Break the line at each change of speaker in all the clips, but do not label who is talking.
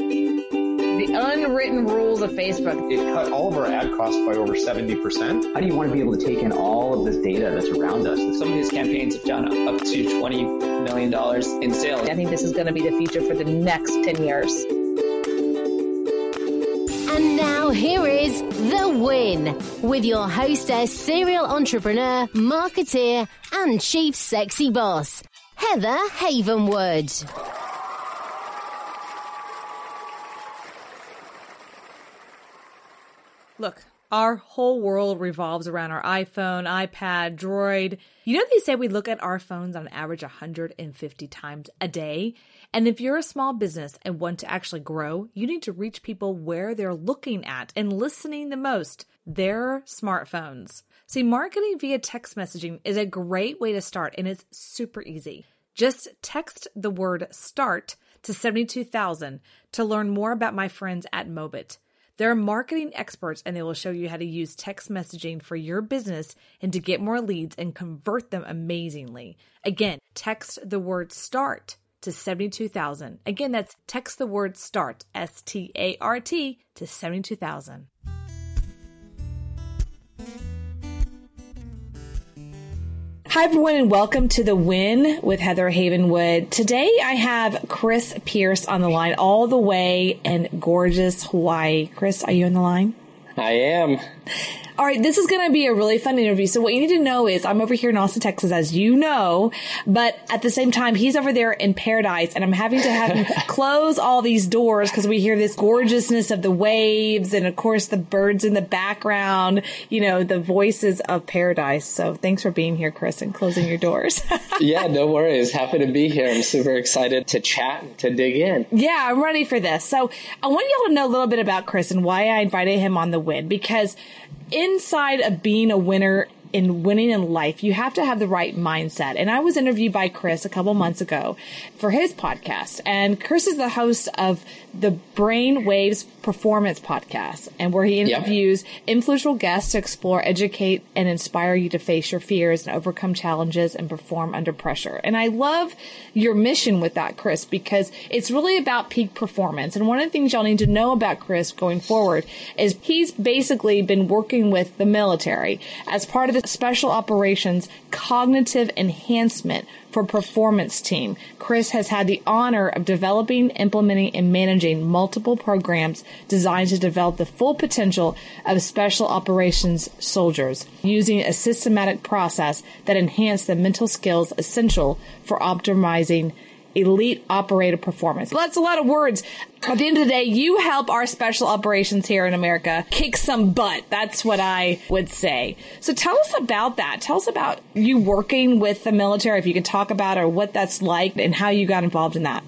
The unwritten rules of Facebook.
It cut all of our ad costs by over 70%.
How do you want to be able to take in all of this data that's around us?
Some of these campaigns have done up to $20 million in sales.
I think this is going to be the future for the next 10 years.
And now here is The Win with your hostess, serial entrepreneur, marketeer, and chief sexy boss, Heather Havenwood.
Look, our whole world revolves around our iPhone, iPad, Droid. You know, they say we look at our phones on average 150 times a day. And if you're a small business and want to actually grow, you need to reach people where they're looking at and listening the most their smartphones. See, marketing via text messaging is a great way to start, and it's super easy. Just text the word START to 72000 to learn more about my friends at Mobit. They're marketing experts and they will show you how to use text messaging for your business and to get more leads and convert them amazingly. Again, text the word START to 72,000. Again, that's text the word START, S T A R T, to 72,000. Hi, everyone, and welcome to The Win with Heather Havenwood. Today I have Chris Pierce on the line, all the way in gorgeous Hawaii. Chris, are you on the line?
I am.
All right, this is going to be a really fun interview. So what you need to know is I'm over here in Austin, Texas, as you know, but at the same time, he's over there in paradise and I'm having to have him close all these doors because we hear this gorgeousness of the waves and of course the birds in the background, you know, the voices of paradise. So thanks for being here, Chris, and closing your doors.
yeah, no worries. Happy to be here. I'm super excited to chat and to dig in.
Yeah, I'm ready for this. So I want y'all to know a little bit about Chris and why I invited him on the win because inside of being a winner in winning in life, you have to have the right mindset. And I was interviewed by Chris a couple months ago for his podcast. And Chris is the host of the Brain Waves Performance Podcast, and where he interviews yep. influential guests to explore, educate, and inspire you to face your fears and overcome challenges and perform under pressure. And I love your mission with that, Chris, because it's really about peak performance. And one of the things y'all need to know about Chris going forward is he's basically been working with the military as part of the Special Operations Cognitive Enhancement for Performance team. Chris has had the honor of developing, implementing, and managing multiple programs designed to develop the full potential of special operations soldiers using a systematic process that enhanced the mental skills essential for optimizing elite operator performance. That's a lot of words. At the end of the day, you help our special operations here in America kick some butt. That's what I would say. So tell us about that. Tell us about you working with the military, if you can talk about or what that's like and how you got involved in that.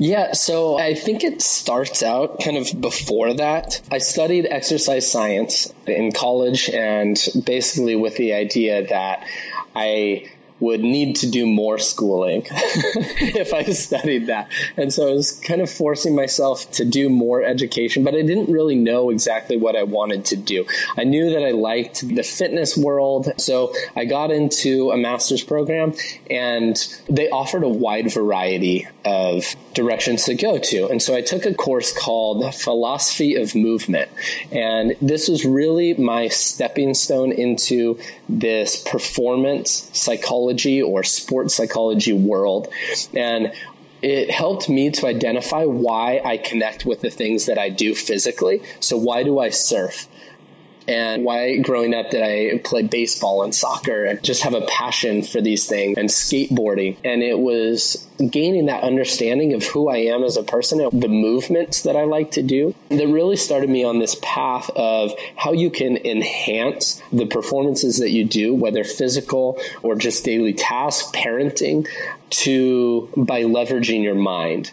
Yeah, so I think it starts out kind of before that. I studied exercise science in college and basically with the idea that I would need to do more schooling if I studied that. And so I was kind of forcing myself to do more education, but I didn't really know exactly what I wanted to do. I knew that I liked the fitness world. So I got into a master's program and they offered a wide variety of directions to go to. And so I took a course called Philosophy of Movement. And this was really my stepping stone into this performance psychology psychology or sports psychology world. And it helped me to identify why I connect with the things that I do physically. So why do I surf? and why growing up did I play baseball and soccer and just have a passion for these things and skateboarding. And it was gaining that understanding of who I am as a person and the movements that I like to do that really started me on this path of how you can enhance the performances that you do, whether physical or just daily tasks, parenting, to by leveraging your mind.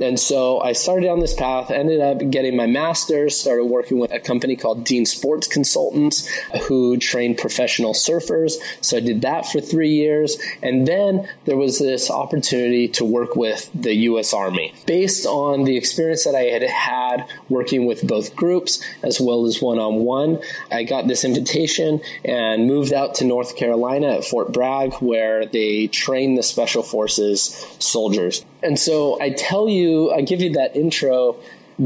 And so I started down this path, ended up getting my master's, started working with a company called Dean Sports Consultants who trained professional surfers. So I did that for three years. And then there was this opportunity to work with the U.S. Army. Based on the experience that I had had working with both groups as well as one on one, I got this invitation and moved out to North Carolina at Fort Bragg, where they train the Special Forces soldiers. And so I tell you, I give you that intro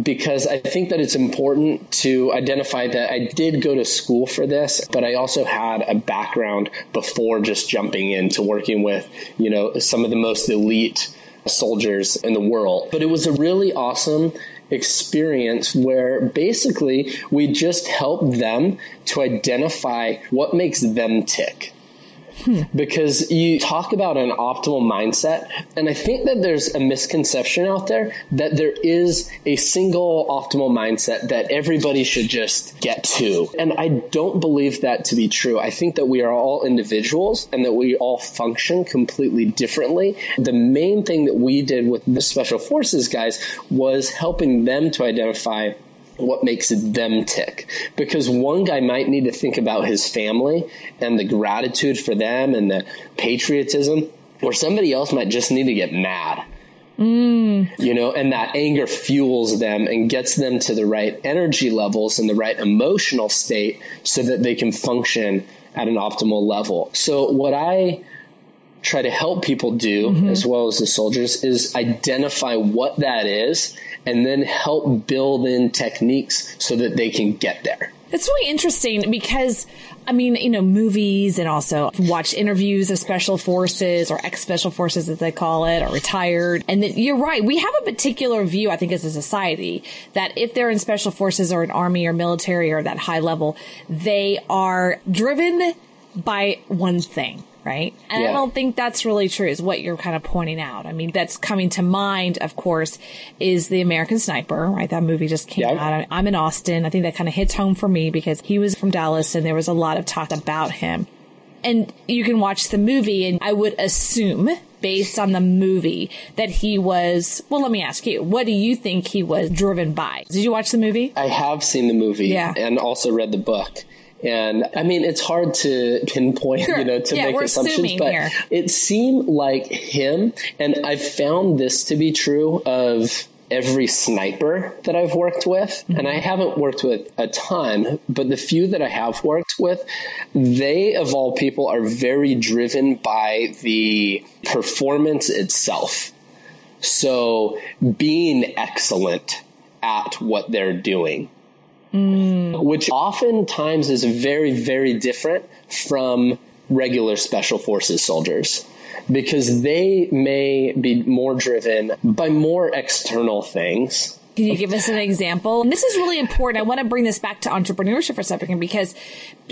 because I think that it's important to identify that I did go to school for this, but I also had a background before just jumping into working with, you know, some of the most elite soldiers in the world. But it was a really awesome experience where basically we just help them to identify what makes them tick. Because you talk about an optimal mindset, and I think that there's a misconception out there that there is a single optimal mindset that everybody should just get to. And I don't believe that to be true. I think that we are all individuals and that we all function completely differently. The main thing that we did with the Special Forces guys was helping them to identify what makes them tick. Because one guy might need to think about his family and the gratitude for them and the patriotism, or somebody else might just need to get mad. Mm. You know, and that anger fuels them and gets them to the right energy levels and the right emotional state so that they can function at an optimal level. So, what I try to help people do, mm-hmm. as well as the soldiers, is identify what that is and then help build in techniques so that they can get there.
It's really interesting because, I mean, you know, movies and also watch interviews of special forces or ex special forces, as they call it, or retired. And you're right. We have a particular view, I think, as a society that if they're in special forces or an army or military or that high level, they are driven by one thing right? And yeah. I don't think that's really true, is what you're kind of pointing out. I mean, that's coming to mind, of course, is the American Sniper, right? That movie just came yeah. out. I'm in Austin. I think that kind of hits home for me because he was from Dallas and there was a lot of talk about him. And you can watch the movie and I would assume based on the movie that he was well let me ask you what do you think he was driven by did you watch the movie
i have seen the movie yeah. and also read the book and I mean, it's hard to pinpoint, sure. you know, to yeah, make assumptions, but here. it seemed like him. And I've found this to be true of every sniper that I've worked with, mm-hmm. and I haven't worked with a ton, but the few that I have worked with, they of all people are very driven by the performance itself. So being excellent at what they're doing mm. which oftentimes is very, very different from regular special forces soldiers because they may be more driven by more external things
can you give us an example? And this is really important. I want to bring this back to entrepreneurship for a second because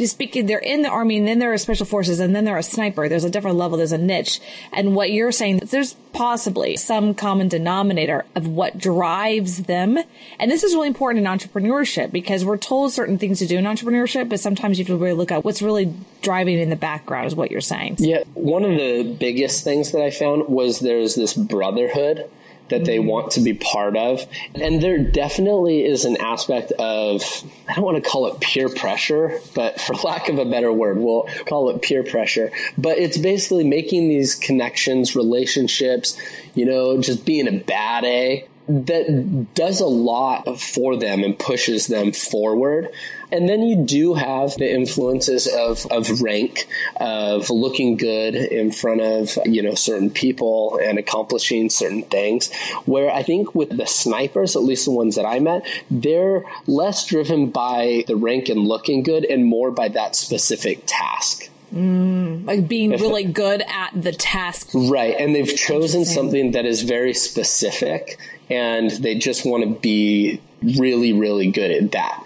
speaking, they're in the army and then there are special forces and then they're a sniper. There's a different level. There's a niche. And what you're saying, there's possibly some common denominator of what drives them. And this is really important in entrepreneurship because we're told certain things to do in entrepreneurship, but sometimes you have to really look at what's really driving in the background is what you're saying.
Yeah. One of the biggest things that I found was there's this brotherhood that they mm-hmm. want to be part of. And there definitely is an aspect of, I don't want to call it peer pressure, but for lack of a better word, we'll call it peer pressure. But it's basically making these connections, relationships, you know, just being a bad A that does a lot for them and pushes them forward. And then you do have the influences of, of rank, of looking good in front of, you know, certain people and accomplishing certain things. Where I think with the snipers, at least the ones that I met, they're less driven by the rank and looking good and more by that specific task.
Mm, like being really good at the task.
Right. And they've chosen something that is very specific and they just want to be really, really good at that.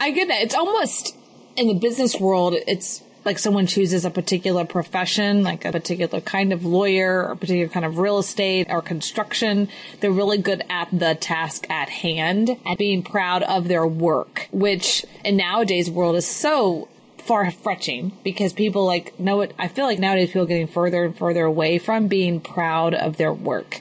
I get that. It's almost in the business world, it's like someone chooses a particular profession, like a particular kind of lawyer or a particular kind of real estate or construction. They're really good at the task at hand and being proud of their work, which in nowadays world is so far fetching because people like know it. I feel like nowadays people are getting further and further away from being proud of their work.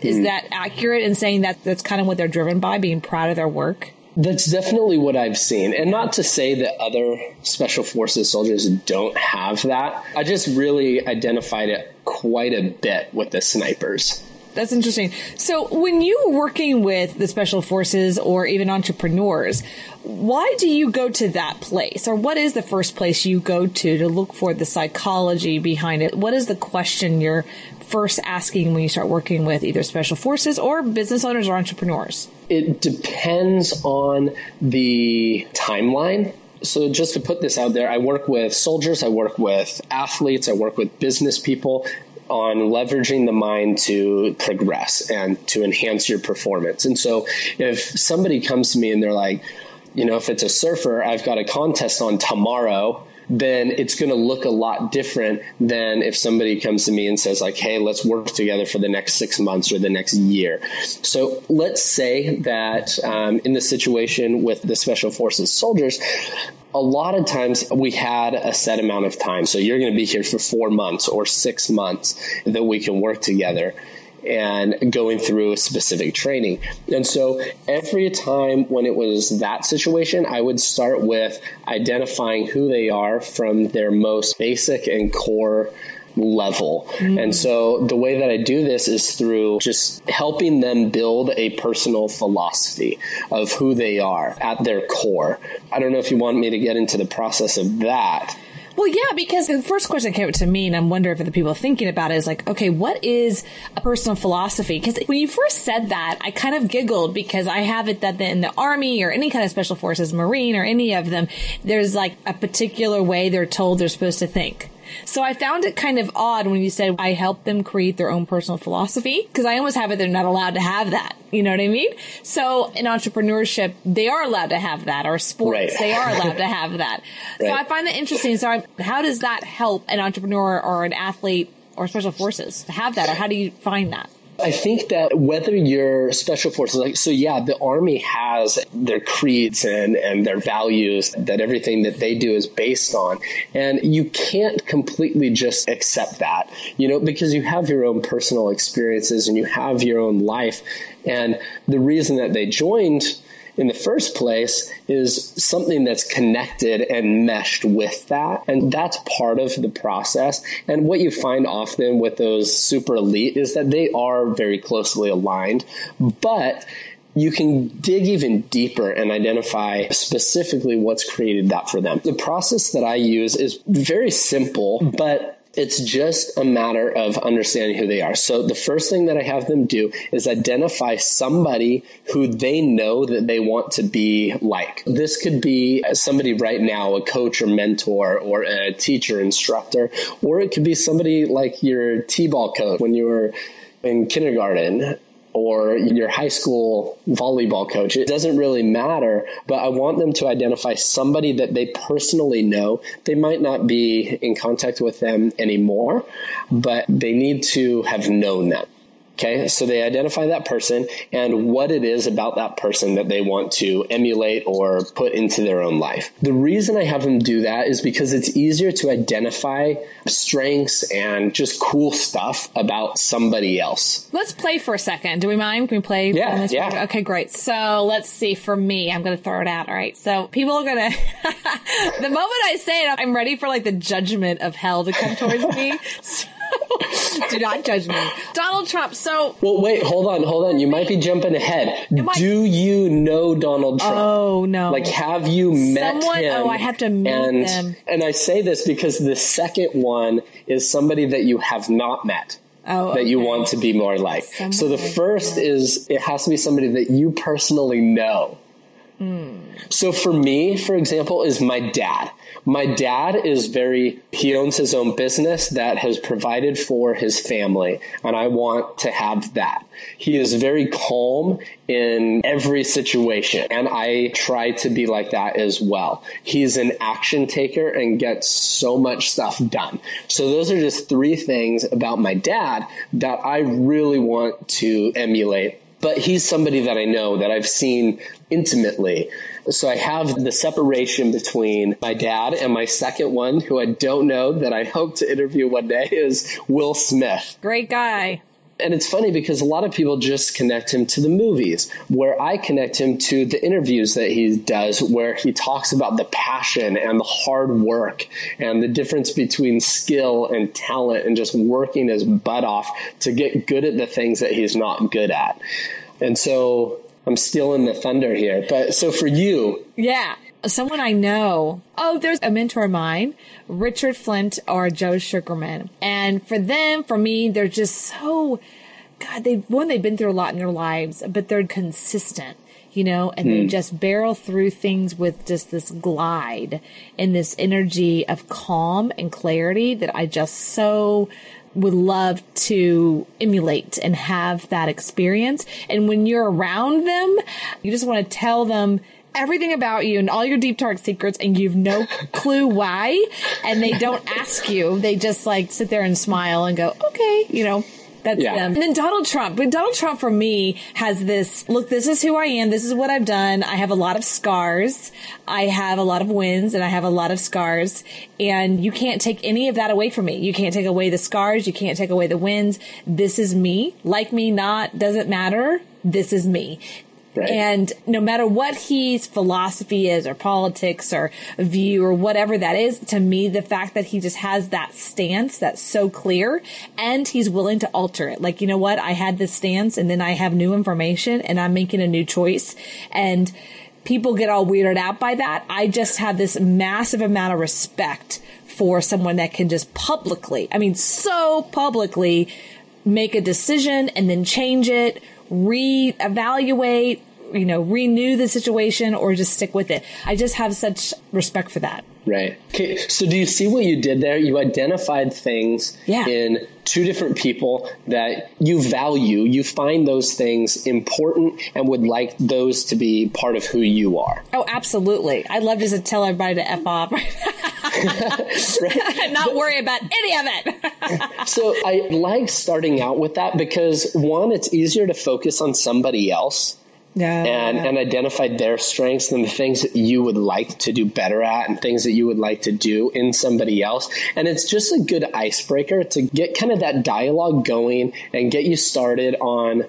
Is mm. that accurate in saying that that's kind of what they're driven by, being proud of their work?
That's definitely what I've seen. And not to say that other special forces soldiers don't have that. I just really identified it quite a bit with the snipers.
That's interesting. So, when you were working with the special forces or even entrepreneurs, why do you go to that place? Or what is the first place you go to to look for the psychology behind it? What is the question you're first asking when you start working with either special forces or business owners or entrepreneurs?
It depends on the timeline. So, just to put this out there, I work with soldiers, I work with athletes, I work with business people on leveraging the mind to progress and to enhance your performance. And so, if somebody comes to me and they're like, you know, if it's a surfer, I've got a contest on tomorrow then it's going to look a lot different than if somebody comes to me and says like, "Hey, let's work together for the next six months or the next year." So let's say that um, in the situation with the special forces soldiers, a lot of times we had a set amount of time. So you're going to be here for four months or six months that we can work together and going through a specific training. And so every time when it was that situation, I would start with identifying who they are from their most basic and core level. Mm-hmm. And so the way that I do this is through just helping them build a personal philosophy of who they are at their core. I don't know if you want me to get into the process of that.
Well, yeah, because the first question that came to me, and I'm wondering if the people thinking about it is like, okay, what is a personal philosophy? Because when you first said that, I kind of giggled because I have it that in the army or any kind of special forces, Marine or any of them, there's like a particular way they're told they're supposed to think. So I found it kind of odd when you said I help them create their own personal philosophy because I almost have it they're not allowed to have that. You know what I mean? So in entrepreneurship, they are allowed to have that, or sports, right. they are allowed to have that. Right. So I find that interesting. So how does that help an entrepreneur or an athlete or special forces to have that, or how do you find that?
I think that whether you're special forces, like, so yeah, the army has their creeds and, and their values that everything that they do is based on. And you can't completely just accept that, you know, because you have your own personal experiences and you have your own life. And the reason that they joined in the first place is something that's connected and meshed with that. And that's part of the process. And what you find often with those super elite is that they are very closely aligned, but you can dig even deeper and identify specifically what's created that for them. The process that I use is very simple, but it's just a matter of understanding who they are. So the first thing that I have them do is identify somebody who they know that they want to be like. This could be somebody right now, a coach or mentor or a teacher, instructor, or it could be somebody like your T-ball coach when you were in kindergarten or your high school volleyball coach. It doesn't really matter, but I want them to identify somebody that they personally know. They might not be in contact with them anymore, but they need to have known them. Okay, so they identify that person and what it is about that person that they want to emulate or put into their own life. The reason I have them do that is because it's easier to identify strengths and just cool stuff about somebody else.
Let's play for a second. Do we mind? Can we play?
Yeah, yeah.
Okay, great. So let's see. For me, I'm going to throw it out. All right. So people are going to, the moment I say it, I'm ready for like the judgment of hell to come towards me. So Do not judge me. Donald Trump. So.
Well, wait, hold on, hold on. You might be jumping ahead. Do you know Donald Trump?
Oh, no.
Like, have you met
Someone,
him?
Oh, I have to meet
and,
them.
And I say this because the second one is somebody that you have not met.
Oh, okay.
that you want to be more like. Someone so the first is it has to be somebody that you personally know. So for me, for example, is my dad. My dad is very, he owns his own business that has provided for his family, and I want to have that. He is very calm in every situation, and I try to be like that as well. He's an action taker and gets so much stuff done. So those are just three things about my dad that I really want to emulate but he's somebody that I know that I've seen intimately. So I have the separation between my dad and my second one, who I don't know that I hope to interview one day, is Will Smith.
Great guy.
And it's funny because a lot of people just connect him to the movies, where I connect him to the interviews that he does, where he talks about the passion and the hard work and the difference between skill and talent and just working his butt off to get good at the things that he's not good at. And so I'm stealing the thunder here. But so for you.
Yeah. Someone I know. Oh, there's a mentor of mine, Richard Flint or Joe Sugarman. And for them, for me, they're just so, God, they, one, they've been through a lot in their lives, but they're consistent you know, and they hmm. just barrel through things with just this glide and this energy of calm and clarity that I just so would love to emulate and have that experience. And when you're around them, you just want to tell them everything about you and all your deep dark secrets and you've no clue why and they don't ask you they just like sit there and smile and go okay you know that's yeah. them. And then Donald Trump. But Donald Trump for me has this look, this is who I am. This is what I've done. I have a lot of scars. I have a lot of wins and I have a lot of scars. And you can't take any of that away from me. You can't take away the scars. You can't take away the wins. This is me. Like me, not, doesn't matter. This is me. Right. And no matter what his philosophy is or politics or view or whatever that is, to me, the fact that he just has that stance that's so clear and he's willing to alter it. Like, you know what? I had this stance and then I have new information and I'm making a new choice. And people get all weirded out by that. I just have this massive amount of respect for someone that can just publicly, I mean, so publicly make a decision and then change it reevaluate, you know, renew the situation or just stick with it. I just have such respect for that.
Right. Okay. So do you see what you did there? You identified things yeah. in two different people that you value. You find those things important and would like those to be part of who you are.
Oh, absolutely. I'd love to tell everybody to F off. Not worry about any of
it. so I like starting out with that because one, it's easier to focus on somebody else yeah, and, yeah. and identified their strengths and the things that you would like to do better at and things that you would like to do in somebody else. And it's just a good icebreaker to get kind of that dialogue going and get you started on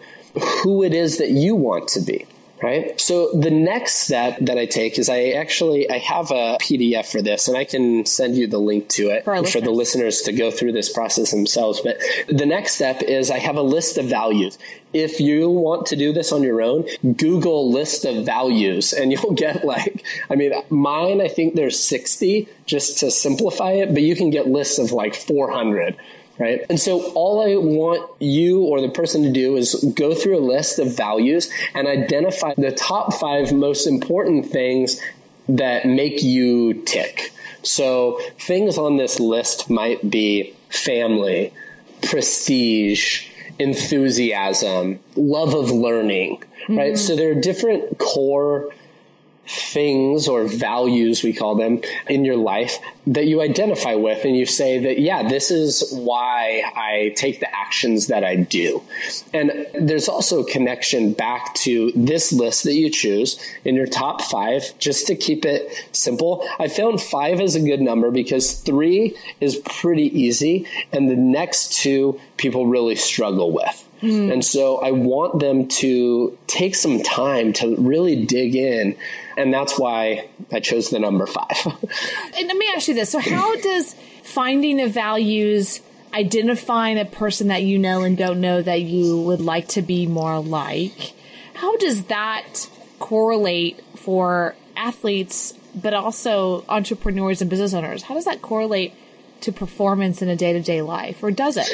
who it is that you want to be right? So the next step that I take is I actually I have a PDF for this and I can send you the link to it for, for the listeners to go through this process themselves. But the next step is I have a list of values. If you want to do this on your own, Google list of values and you'll get like I mean mine I think there's 60 just to simplify it, but you can get lists of like 400 right? And so all I want you or the person to do is go through a list of values and identify the top five most important things that make you tick. So things on this list might be family, prestige, enthusiasm, love of learning, mm-hmm. right? So there are different core things or values, we call them, in your life that you identify with and you say that, yeah, this is why I take the actions that I do. And there's also a connection back to this list that you choose in your top five, just to keep it simple. I found five is a good number because three is pretty easy and the next two people really struggle with. Mm. And so I want them to take some time to really dig in. And that's why I chose the number five.
and let me ask you this. So how does finding the values, identifying a person that you know and don't know that you would like to be more like, how does that correlate for athletes, but also entrepreneurs and business owners? How does that correlate to performance in a day to day life, or does it?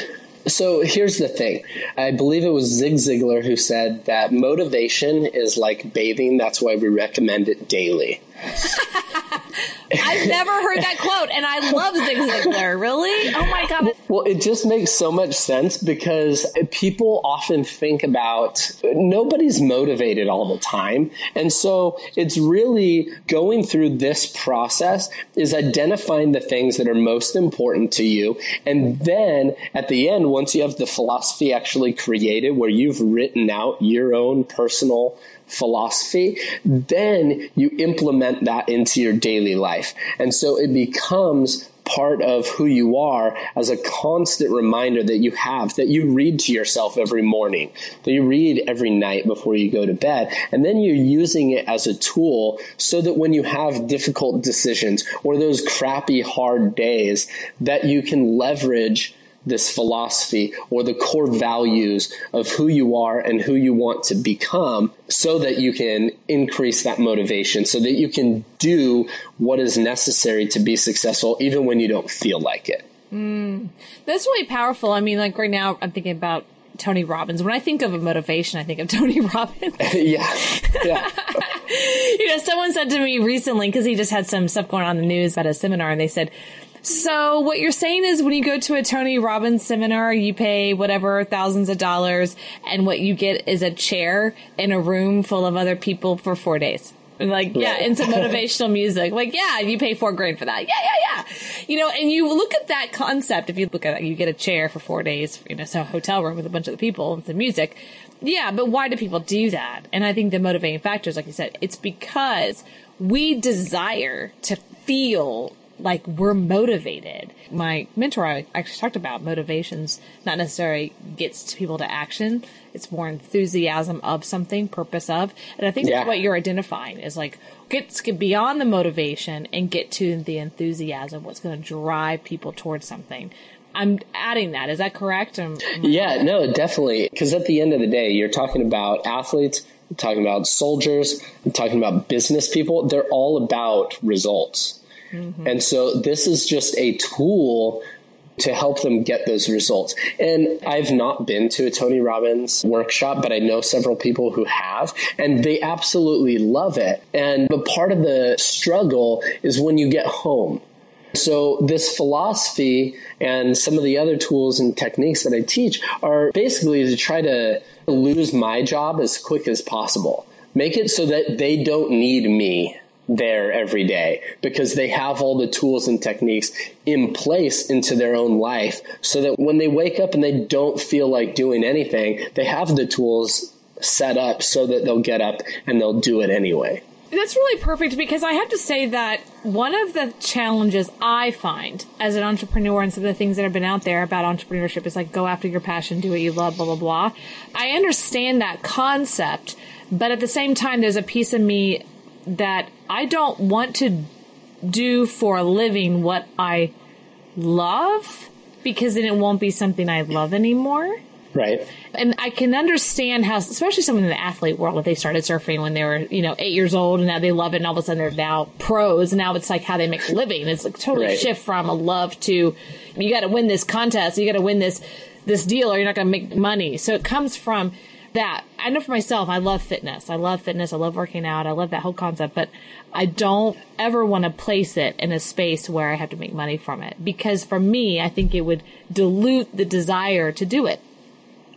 So here's the thing. I believe it was Zig Ziglar who said that motivation is like bathing. That's why we recommend it daily.
I've never heard that quote, and I love Zig Ziglar. Really? Oh my god!
Well, it just makes so much sense because people often think about nobody's motivated all the time, and so it's really going through this process is identifying the things that are most important to you, and then at the end, once you have the philosophy actually created, where you've written out your own personal philosophy, then you implement that into your daily life. And so it becomes part of who you are as a constant reminder that you have, that you read to yourself every morning, that you read every night before you go to bed. And then you're using it as a tool so that when you have difficult decisions or those crappy, hard days, that you can leverage this philosophy or the core values of who you are and who you want to become so that you can increase that motivation so that you can do what is necessary to be successful even when you don't feel like it.
Mm, that's really powerful. I mean, like right now I'm thinking about Tony Robbins. When I think of a motivation, I think of Tony Robbins.
yeah. Yeah.
you know, someone said to me recently, because he just had some stuff going on in the news at a seminar, and they said, so what you're saying is when you go to a Tony Robbins seminar, you pay whatever thousands of dollars and what you get is a chair in a room full of other people for four days. Like, yeah, and some motivational music. Like, yeah, you pay four grand for that. Yeah, yeah, yeah. You know, and you look at that concept. If you look at it, you get a chair for four days, you know, so a hotel room with a bunch of the people and some music. Yeah, but why do people do that? And I think the motivating factors, like you said, it's because we desire to feel like we're motivated. My mentor I actually talked about motivations not necessarily gets people to action. It's more enthusiasm of something, purpose of. And I think yeah. that's what you're identifying is like get, get beyond the motivation and get to the enthusiasm, what's going to drive people towards something. I'm adding that. Is that correct? Am
yeah, no, definitely. Because at the end of the day, you're talking about athletes, talking about soldiers, talking about business people. They're all about results. Mm-hmm. And so this is just a tool to help them get those results. And I've not been to a Tony Robbins workshop, but I know several people who have, and they absolutely love it. And but part of the struggle is when you get home. So this philosophy and some of the other tools and techniques that I teach are basically to try to lose my job as quick as possible. Make it so that they don't need me there every day because they have all the tools and techniques in place into their own life so that when they wake up and they don't feel like doing anything, they have the tools set up so that they'll get up and they'll do it anyway.
That's really perfect because I have to say that one of the challenges I find as an entrepreneur and some of the things that have been out there about entrepreneurship is like go after your passion, do what you love, blah, blah, blah. I understand that concept, but at the same time, there's a piece of me that I don't want to do for a living what I love because then it won't be something I love anymore.
Right.
And I can understand how, especially someone in the athlete world, if they started surfing when they were, you know, eight years old and now they love it and all of a sudden they're now pros. And now it's like how they make a living. It's like totally right. shift from a love to you got to win this contest, you got to win this, this deal or you're not going to make money. So it comes from that. I know for myself, I love fitness. I love fitness. I love working out. I love that whole concept, but I don't ever want to place it in a space where I have to make money from it because for me, I think it would dilute the desire to do it.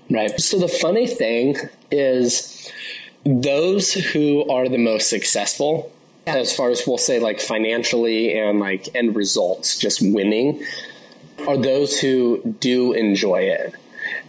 Right. So the funny thing is those who are the most successful yeah. as far as we'll say like financially and like end results, just winning are those who do enjoy it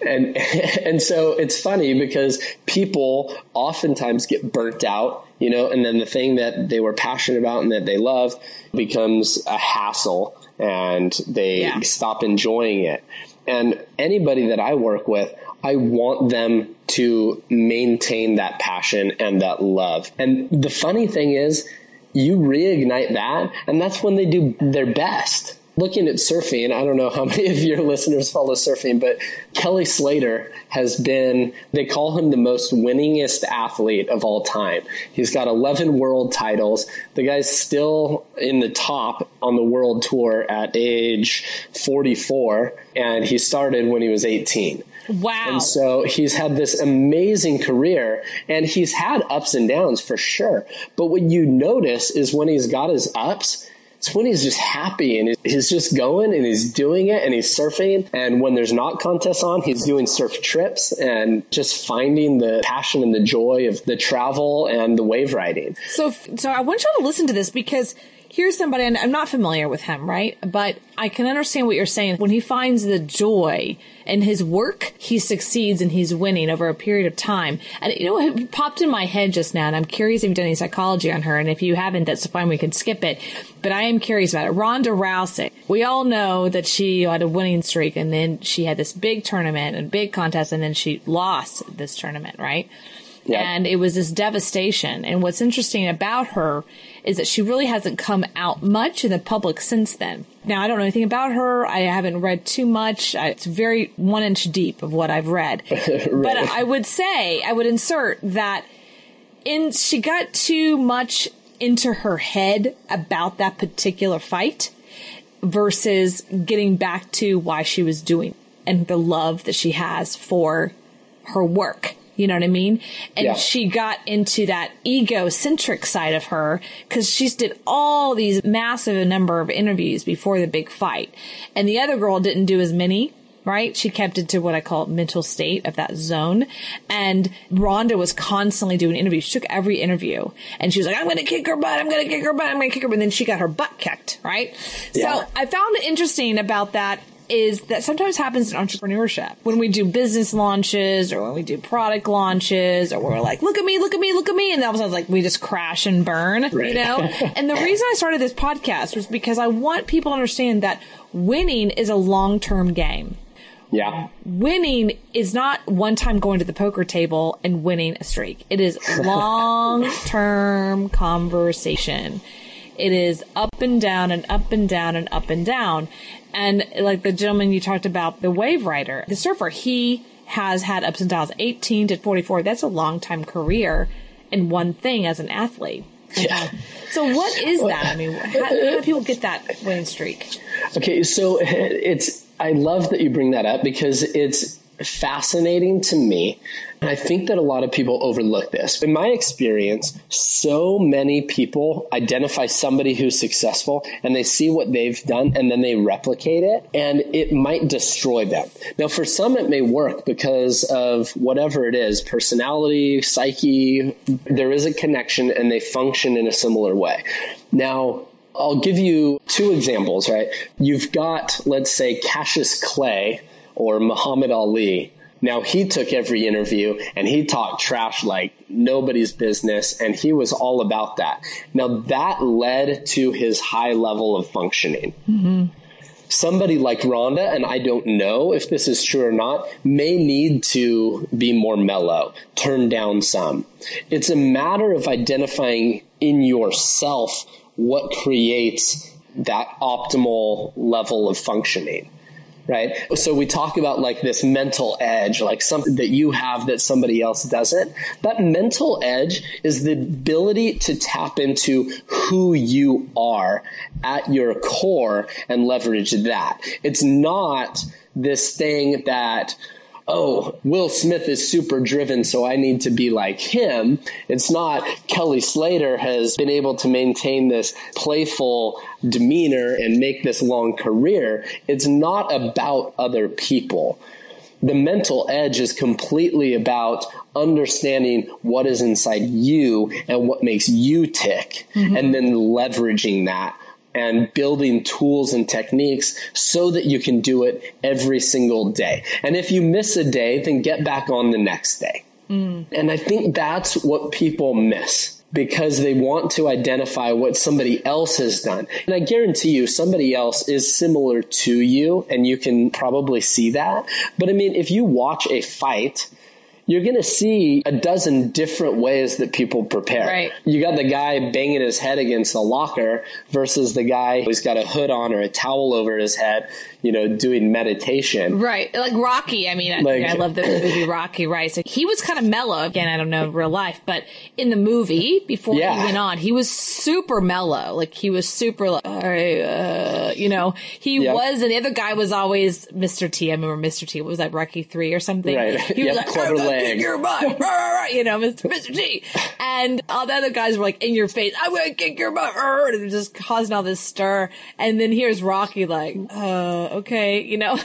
and and so it's funny because people oftentimes get burnt out you know and then the thing that they were passionate about and that they love becomes a hassle and they yeah. stop enjoying it and anybody that i work with I want them to maintain that passion and that love. And the funny thing is, you reignite that, and that's when they do their best looking at surfing, I don't know how many of your listeners follow surfing, but Kelly Slater has been, they call him the most winningest athlete of all time. He's got 11 world titles. The guy's still in the top on the world tour at age 44, and he started when he was 18.
Wow.
And so he's had this amazing career and he's had ups and downs for sure. But what you notice is when he's got his ups, it's when he's just happy and he's just going and he's doing it and he's surfing. And when there's not contests on, he's doing surf trips and just finding the passion and the joy of the travel and the wave riding.
So, so I want y'all to listen to this because here's somebody, and I'm not familiar with him, right? But I can understand what you're saying. When he finds the joy in his work, he succeeds and he's winning over a period of time. And you know, it popped in my head just now, and I'm curious if you've done any psychology on her. And if you haven't, that's fine. We can skip it. But I am curious about it. Ronda Rousey. We all know that she had a winning streak and then she had this big tournament and big contest and then she lost this tournament, right? And it was this devastation. And what's interesting about her is that she really hasn't come out much in the public since then. Now, I don't know anything about her. I haven't read too much. It's very one inch deep of what I've read. But I would say, I would insert that in, she got too much into her head about that particular fight versus getting back to why she was doing and the love that she has for her work. You know what I mean? And
Yeah.
she got into that egocentric side of her because she did all these massive number of interviews before the big fight. And the other girl didn't do as many. Right? She kept it to what I call mental state of that zone. And Ronda was constantly doing interviews. She took every interview and she was like, I'm going to kick her butt. I'm going to kick her butt. I'm going to kick her butt. And then she got her butt kicked. Right?
Yeah.
So I found it interesting about that is that sometimes happens in entrepreneurship when we do business launches or when we do product launches or we're like, look at me, look at me, look at me. And all of a sudden, like, we just crash and burn, you know? and the reason I started this podcast was because I want people to understand that winning is a long-term game.
Yeah.
Winning is not one time going to the poker table and winning a streak. It is long term conversation. It is up and down and up and down and up and down. And like the gentleman you talked about, the wave rider, the surfer, he has had ups and downs, 18 to 44. That's a long time career in one thing as an athlete.
Yeah.
So what is that? I mean, how, how do people get that winning streak?
Okay, so it's I love that you bring that up because it's fascinating to me. And I think that a lot of people overlook this. In my experience, so many people identify somebody who's successful and they see what they've done and then they replicate it and it might destroy them. Now, for some, it may work because of whatever it is personality, psyche, there is a connection and they function in a similar way. Now, I'll give you two examples, right? You've got, let's say, Cassius Clay or Muhammad Ali. Now, he took every interview and he talked trash like nobody's business, and he was all about that. Now, that led to his high level of functioning. Mm-hmm. Somebody like Ronda, and I don't know if this is true or not, may need to be more mellow, turn down some. It's a matter of identifying in yourself what creates that optimal level of functioning right? So we talk about like this mental edge, like something that you have that somebody else doesn't. That mental edge is the ability to tap into who you are at your core and leverage that. It's not this thing that oh, Will Smith is super driven, so I need to be like him. It's not Kelly Slater has been able to maintain this playful demeanor and make this long career. It's not about other people. The mental edge is completely about understanding what is inside you and what makes you tick mm-hmm. and then leveraging that and building tools and techniques so that you can do it every single day. And if you miss a day, then get back on the next day. Mm. And I think that's what people miss because they want to identify what somebody else has done. And I guarantee you, somebody else is similar to you, and you can probably see that. But I mean, if you watch a fight, you're going to see a dozen different ways that people prepare.
Right.
You got the guy banging his head against the locker versus the guy who's got a hood on or a towel over his head, you know, doing meditation.
Right. Like Rocky. I mean, I,
Like-
I love the movie Rocky, right? So he was kind of mellow. Again, I don't know real life, but in the movie, before
Yeah.
he went on, he was super mellow. Like he was super, like, uh, you know, he
Yep.
was, and the other guy was always Mr. T. I remember Mr. T. What was that, Rocky 3 or something?
Right.
He was
Yep,
like,
clever
"I'm gonna
leg."
kick your butt. You know, Mr. Mr. T. And all the other guys were like, in your face, I'm going to kick your butt. And just causing all this stir. And then here's Rocky like, uh, okay, you know.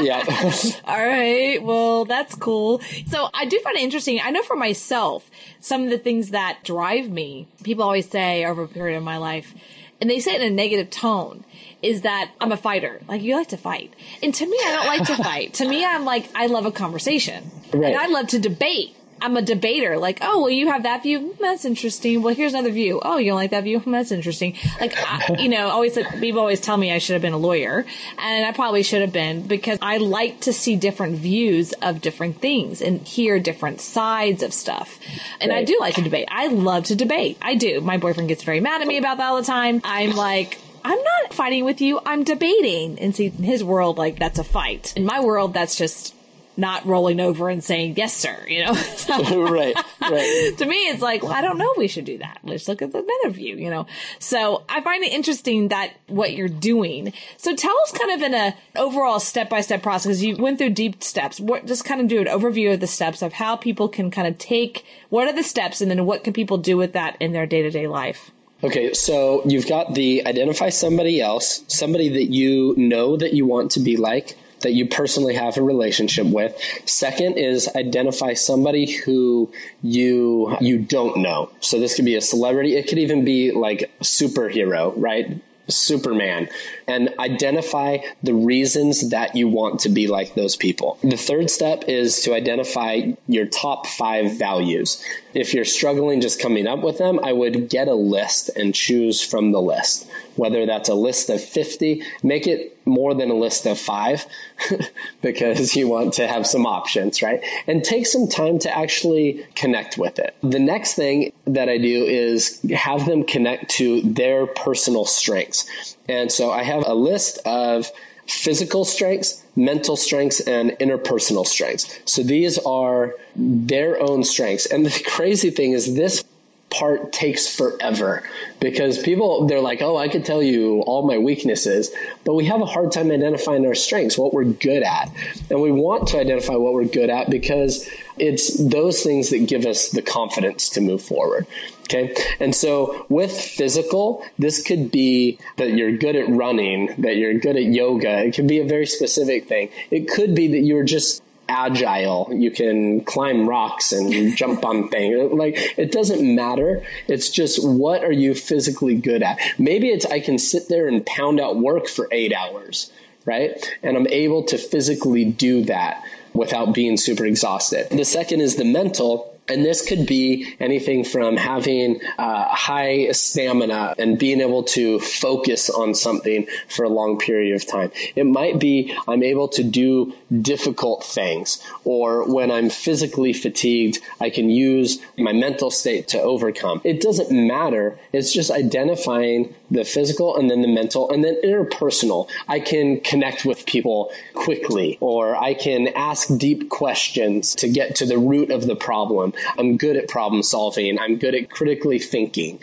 Yeah.
All right. Well, that's cool. So I do find it interesting. I know for myself, some of the things that drive me, people always say over a period of my life, and they say it in a negative tone, is that I'm a fighter. Like you like to fight. And to me, I don't like to fight. To me, I'm like, I love a conversation.
Right.
And I love to debate. I'm a debater. Like, oh, well, you have that view. Hmm, That's interesting. Well, here's another view. Oh, you don't like that view. Hmm, That's interesting. Like, I, you know, always people always tell me I should have been a lawyer, and I probably should have been because I like to see different views of different things and hear different sides of stuff. And I do like to debate. I love to debate. I do. My boyfriend gets very mad at me about that all the time. I'm like. I'm not fighting with you. I'm debating. And see, in his world, like that's a fight. In my world, that's just not rolling over and saying, yes, sir, you know? So-
right, right.
to me, it's like, well, I don't know if we should do that. Let's look at another view, you know? So I find it interesting that what you're doing. So tell us kind of in a overall step by step process you went through deep steps. What, just kind of do an overview of the steps of how people can kind of take, what are the steps and then what can people do with that in their day to day life?
Okay, so you've got the identify somebody else, somebody that you know that you want to be like, that you personally have a relationship with. Second is identify somebody who you you don't know. So this could be a celebrity, it could even be like a superhero, right? Superman and identify the reasons that you want to be like those people. The third step is to identify your top five values. If you're struggling just coming up with them, I would get a list and choose from the list. Whether that's a list of 50, make it more than a list of five because you want to have some options, right? And take some time to actually connect with it. The next thing that I do is have them connect to their personal strengths. And so I have a list of physical strengths, mental strengths, and interpersonal strengths. So these are their own strengths. And the crazy thing is this part takes forever. Because people they're like oh i could tell you all my weaknesses. But we have a hard time identifying our strengths what we're good at. And we want to identify what we're good at because it's those things that give us the confidence to move forward okay? And so with physical this could be that you're good at running that you're good at yoga. It could be a very specific thing. It could be that you're just agile. You can climb rocks and jump on things. Like it doesn't matter. It's just what are you physically good at? Maybe it's I can sit there and pound out work for eight hours, right? And I'm able to physically do that without being super exhausted. The second is the mental. And this could be anything from having uh, high stamina and being able to focus on something for a long period of time. It might be I'm able to do difficult things, or when I'm physically fatigued, I can use my mental state to overcome. It doesn't matter. It's just identifying the physical and then the mental and then interpersonal. I can connect with people quickly, or I can ask deep questions to get to the root of the problem. I'm good at problem solving. I'm good at critically thinking.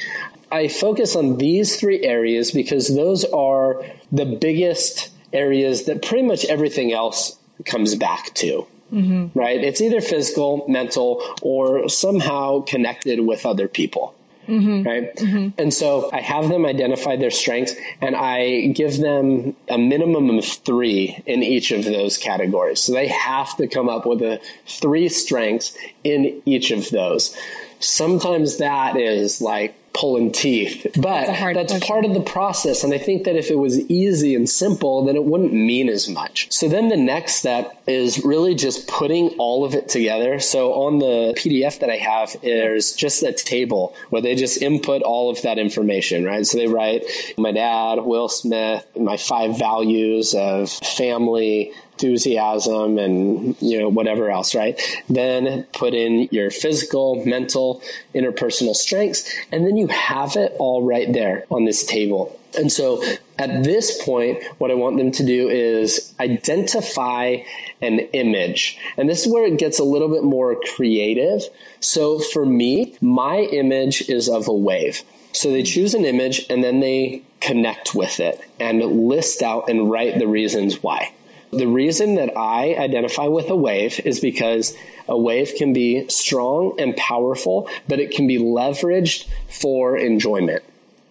I focus on these three areas because those are the biggest areas that pretty much everything else comes back to. Mm-hmm. Right? It's either physical, mental, or somehow connected with other people. Mm-hmm. Right. Mm-hmm. And so I have them identify their strengths and I give them a minimum of three in each of those categories. So they have to come up with a three strengths in each of those. Sometimes that is like pulling teeth, but
hard
that's part of the process. And I think that if it was easy and simple, then it wouldn't mean as much. So then the next step is really just putting all of it together. So on the PDF that I have, there's just a table where they just input all of that information, right? So they write my dad, Will Smith, my five values of family, enthusiasm and you know whatever else right? Then put in your physical mental interpersonal strengths and then you have it all right there on this table. And so at this point what i want them to do is identify an image. And this is where it gets a little bit more creative. So for me my image is of a wave. So they choose an image and then they connect with it and list out and write the reasons why the reason that I identify with a wave is because a wave can be strong and powerful, but it can be leveraged for enjoyment.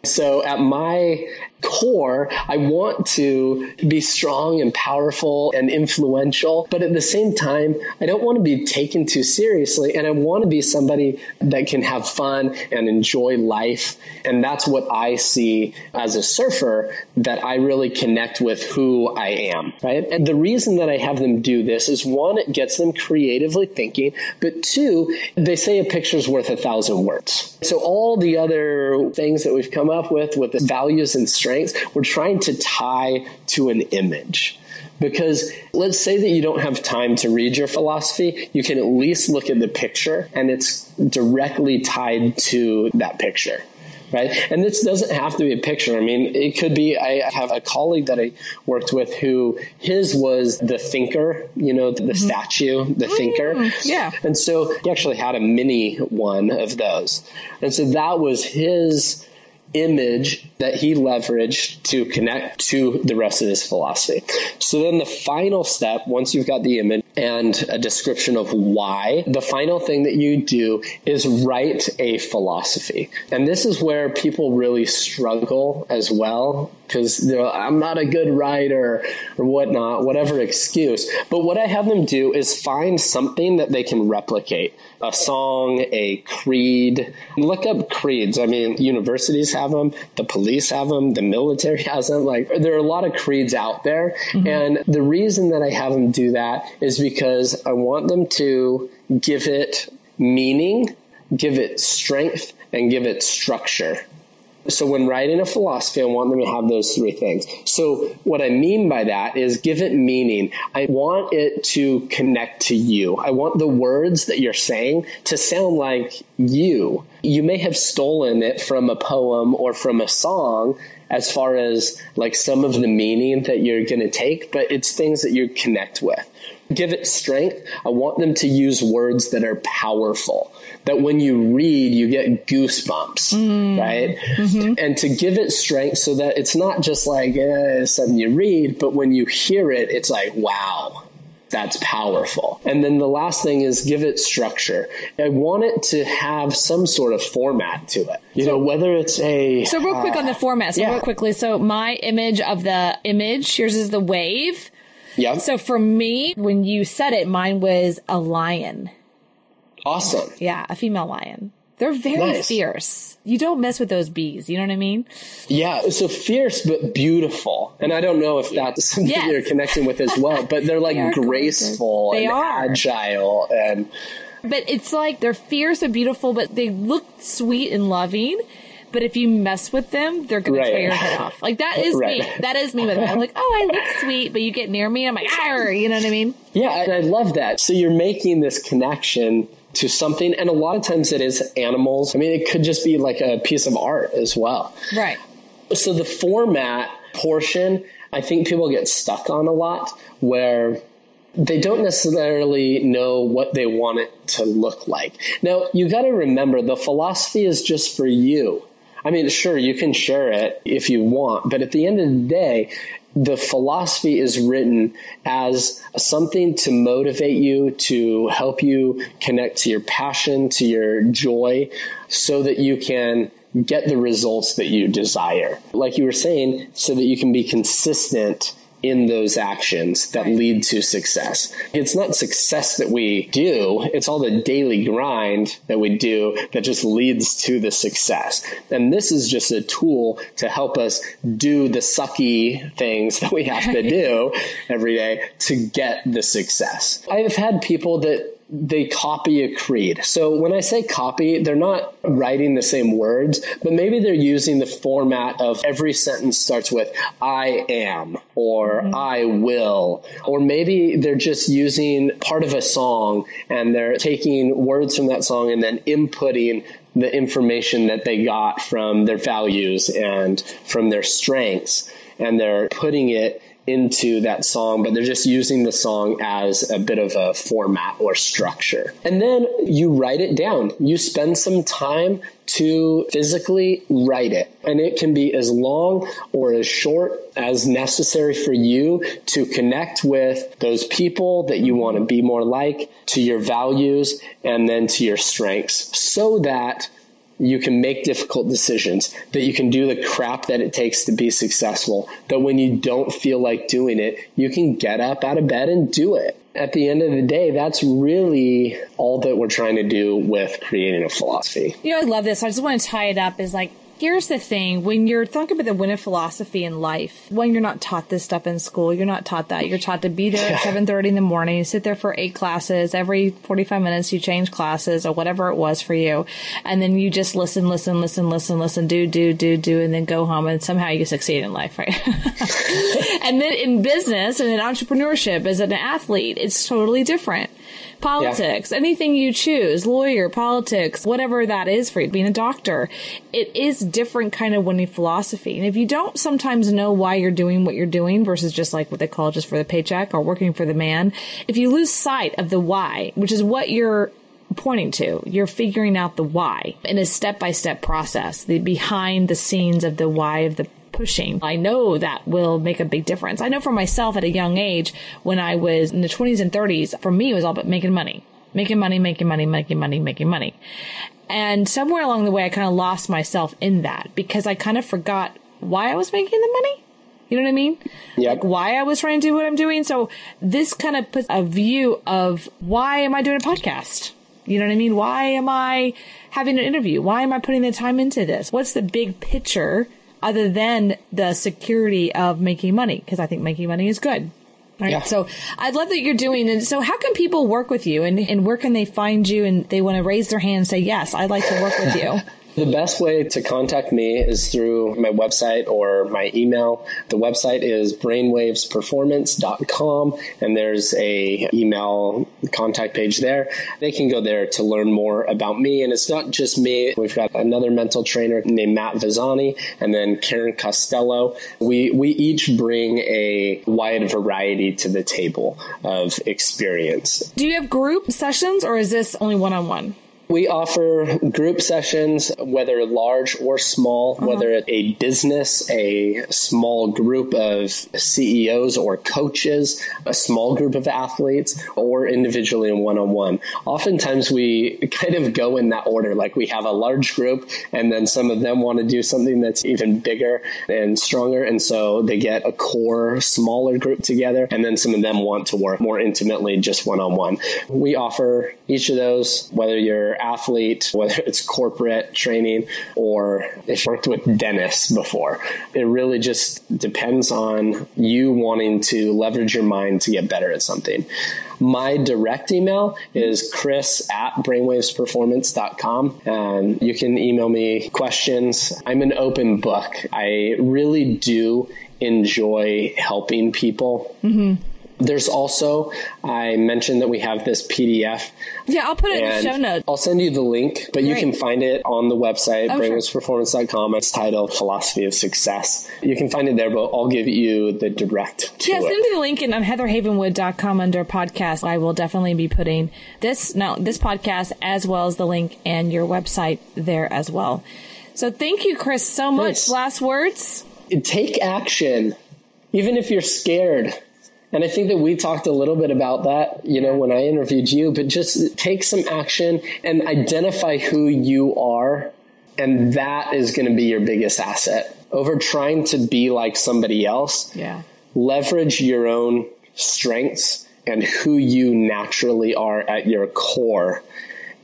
So at my core, I want to be strong and powerful and influential, but at the same time, I don't want to be taken too seriously. And I want to be somebody that can have fun and enjoy life. And that's what I see as a surfer that I really connect with who I am, right? And the reason that I have them do this is one, it gets them creatively thinking, but two, they say a picture's worth a thousand words. So all the other things that we've come up with, with the values and strengths, we're trying to tie to an image. Because let's say that you don't have time to read your philosophy, you can at least look at the picture and it's directly tied to that picture right? And this doesn't have to be a picture. I mean, it could be. I have a colleague that I worked with who his was the thinker, you know, the, mm-hmm. statue, the mm, thinker.
Yeah.
And so he actually had a mini one of those. And so that was his image that he leveraged to connect to the rest of his philosophy. So then the final step, once you've got the image and a description of why, the final thing that you do is write a philosophy. And this is where people really struggle as well because I'm not a good writer or whatnot, whatever excuse. But what I have them do is find something that they can replicate a song, a creed. Look up creeds. I mean, universities have them, the police have them, the military has them. Like, there are a lot of creeds out there. Mm-hmm. And the reason that I have them do that is because I want them to give it meaning, give it strength, and give it structure. So when writing a philosophy, I want them to have those three things. So what I mean by that is give it meaning. I want it to connect to you. I want the words that you're saying to sound like you. You may have stolen it from a poem or from a song as far as like some of the meaning that you're going to take, but it's things that you connect with. Give it strength. I want them to use words that are powerful that when you read, you get goosebumps, mm. right? Mm-hmm. And to give it strength so that it's not just like eh, something you read, but when you hear it, it's like, wow, that's powerful. And then the last thing is give it structure. I want it to have some sort of format to it. You so, know, whether it's a
So real quick uh, on the format. So yeah. real quickly. So my image of the image, yours is the wave.
Yeah.
So for me, when you said it, mine was a lion.
Awesome.
Yeah, a female lion. They're very nice. fierce. You don't mess with those bees. You know what I mean?
Yeah. So fierce, but beautiful. And I don't know if that's something yes. you're connecting with as well, but they're like they graceful they and are. agile and.
But it's like they're fierce and beautiful, but they look sweet and loving. But if you mess with them, they're gonna right. tear your head off. Like that is right. me. That is me with. I'm like, oh, I look sweet, but you get near me, I'm like, ah, you know what I mean?
Yeah, and I love that. So you're making this connection to something. And a lot of times it is animals. I mean, it could just be like a piece of art as well.
Right.
So the format portion, I think people get stuck on a lot where they don't necessarily know what they want it to look like. Now, you got to remember the philosophy is just for you. I mean, sure, you can share it if you want, but at the end of the day, the philosophy is written as something to motivate you, to help you connect to your passion, to your joy, so that you can get the results that you desire. Like you were saying, so that you can be consistent in those actions that lead to success. It's not success that we do, it's all the daily grind that we do that just leads to the success. And this is just a tool to help us do the sucky things that we have to do every day to get the success. I've had people that they copy a creed. So when I say copy, they're not writing the same words, but maybe they're using the format of every sentence starts with I am or mm-hmm. I will, or maybe they're just using part of a song and they're taking words from that song and then inputting the information that they got from their values and from their strengths and they're putting it into that song, but they're just using the song as a bit of a format or structure. And then you write it down. You spend some time to physically write it. And it can be as long or as short as necessary for you to connect with those people that you want to be more like, to your values, and then to your strengths so that you can make difficult decisions, that you can do the crap that it takes to be successful, that when you don't feel like doing it, you can get up out of bed and do it. At the end of the day, that's really all that we're trying to do with creating a philosophy.
You know, I love this. I just want to tie it up is like, Here's the thing when you're talking about the winner philosophy in life, when you're not taught this stuff in school, you're not taught that. You're taught to be there at 7.30 in the morning, sit there for eight classes. Every 45 minutes, you change classes or whatever it was for you. And then you just listen, listen, listen, listen, listen, do, do, do, do, and then go home and somehow you succeed in life, right? and then in business and in entrepreneurship as an athlete, it's totally different politics, yeah. anything you choose, lawyer, politics, whatever that is for you, being a doctor, it is different kind of winning philosophy. And if you don't sometimes know why you're doing what you're doing versus just like what they call just for the paycheck or working for the man, if you lose sight of the why, which is what you're pointing to. You're figuring out the why in a step by step process, the behind the scenes of the why of the pushing. I know that will make a big difference. I know for myself at a young age, when I was in the 20s and 30s, for me, it was all about making money, making money, making money, making money, making money. And somewhere along the way, I kind of lost myself in that because I kind of forgot why I was making the money. You know what I mean?
Yeah.
Like why I was trying to do what I'm doing. So this kind of puts a view of why am I doing a podcast? You know what I mean? Why am I having an interview? Why am I putting the time into this? What's the big picture other than the security of making money because I think making money is good. Right. Yeah. So I love that you're doing. And so how can people work with you and, and where can they find you and they want to raise their hand and say, yes, I'd like to work with you?
The best way to contact me is through my website or my email. The website is brainwavesperformance.com and there's a email contact page there. They can go there to learn more about me. And it's not just me. We've got another mental trainer named Matt Vazani and then Karen Costello. We, we each bring a wide variety to the table of experience.
Do you have group sessions or is this only one on one?
We offer group sessions, whether large or small, uh-huh. whether it's a business, a small group of CEOs or coaches, a small group of athletes, or individually and one on one. Oftentimes we kind of go in that order. Like we have a large group and then some of them want to do something that's even bigger and stronger. And so they get a core smaller group together and then some of them want to work more intimately just one on one. We offer each of those, whether you're athlete, whether it's corporate training or if worked with dentists before. It really just depends on you wanting to leverage your mind to get better at something. My direct email is chris at brainwavesperformance.com and you can email me questions. I'm an open book. I really do enjoy helping people. Mm-hmm. There's also, I mentioned that we have this PDF.
Yeah, I'll put it in the show notes.
I'll send you the link, but you can find it on the website, oh, brainwavesperformance.com. It's titled Philosophy of Success. You can find it there, but I'll give you the direct to
yeah, send me the link in on heatherhavenwood.com under podcast. I will definitely be putting this, no, this podcast as well as the link and your website there as well. So thank you, Chris, so much. Nice. Last words?
Take action. Even if you're scared, and I think that we talked a little bit about that, you know, when I interviewed you, but just take some action and identify who you are. And that is going to be your biggest asset over trying to be like somebody else.
Yeah.
Leverage your own strengths and who you naturally are at your core.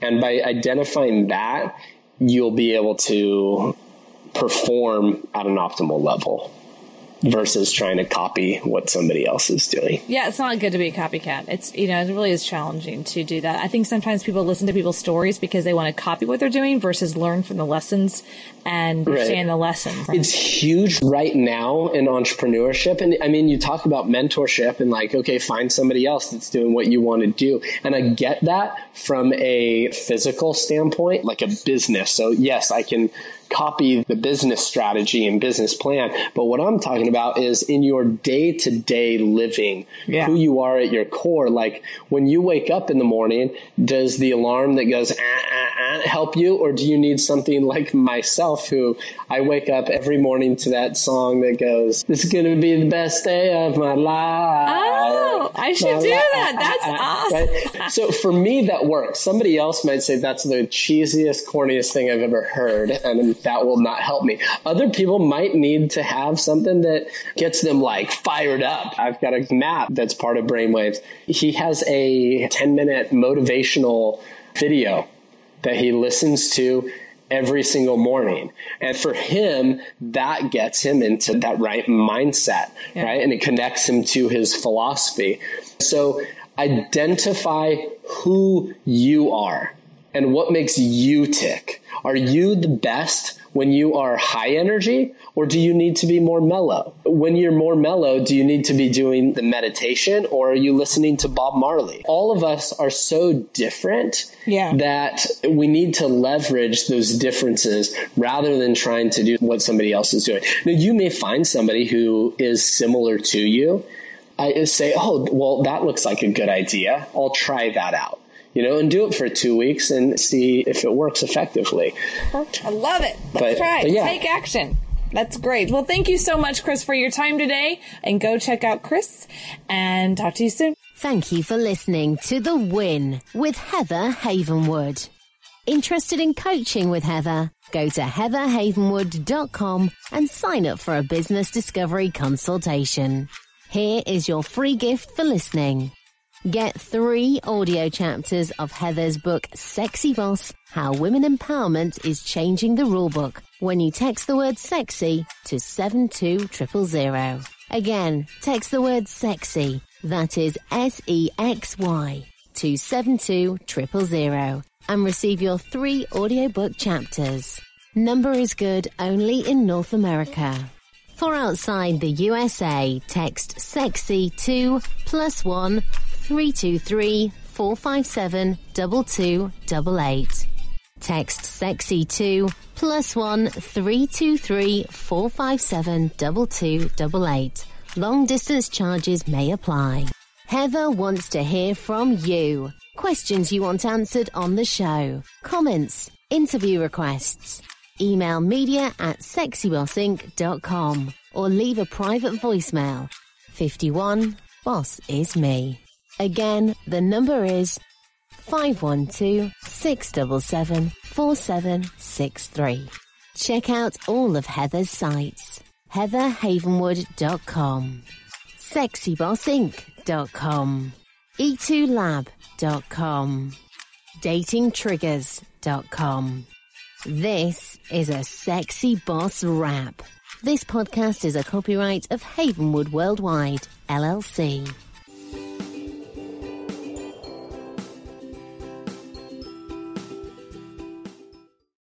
And by identifying that, you'll be able to perform at an optimal level versus trying to copy what somebody else is doing.
Yeah, it's not good to be a copycat. It's, you know, it really is challenging to do that. I think sometimes people listen to people's stories because they want to copy what they're doing versus learn from the lessons and right. understand the lesson.
Right? It's huge right now in entrepreneurship. And I mean, you talk about mentorship and like, okay, find somebody else that's doing what you want to do. And I get that from a physical standpoint, like a business. So yes, I can copy the business strategy and business plan. But what I'm talking about is in your day to day living,
Yeah.
who you are at your core. Like when you wake up in the morning, does the alarm that goes ah, ah, ah, help you, or do you need something like myself, who I wake up every morning to that song that goes, "This is gonna be the best day of my life."
Oh, I should
My
do
life.
that. That's awesome.
Right? So for me, that works. Somebody else might say that's the cheesiest, corniest thing I've ever heard, and that will not help me. Other people might need to have something that gets them like fired up. I've got a map that's part of Brainwaves. He has a 10 minute motivational video that he listens to every single morning. And for him, that gets him into that right mindset, right? And it connects him to his philosophy. So identify who you are and what makes you tick. Are you the best when you are high energy or do you need to be more mellow? When you're more mellow, do you need to be doing the meditation or are you listening to Bob Marley? All of us are so different
Yeah.
that we need to leverage those differences rather than trying to do what somebody else is doing. Now, you may find somebody who is similar to you. I say, oh, well, that looks like a good idea. I'll try that out. You know, and do it for two weeks and see if it works effectively.
I love it. Let's
But-
try
but yeah.
Take action. That's great. Well, thank you so much, Chris, for your time today. And go check out Chris and talk to you soon.
Thank you for listening to The Win with Heather Havenwood. Interested in coaching with Heather? Go to heatherhavenwood.com and sign up for a business discovery consultation. Here is your free gift for listening. Get three audio chapters of Heather's book, Sexy Boss How Women Empowerment is Changing the Rulebook when you text the word sexy to 72000. Again, text the word sexy, that is S E X Y, to 72000 and receive your three audiobook chapters. Number is good only in North America. For outside the USA, text sexy to plus one 323 457 2288. Text sexy to plus one 323 457 2288. Long distance charges may apply. Heather wants to hear from you. Questions you want answered on the show. Comments, interview requests. Email media at sexybossinc.com or leave a private voicemail. 51 Boss is me. Again, the number is 512 677 4763. Check out all of Heather's sites. heatherhavenwood.com, sexybossinc.com, e2lab.com, datingtriggers.com. This is a sexy boss Wrap. This podcast is a copyright of Havenwood Worldwide, LLC.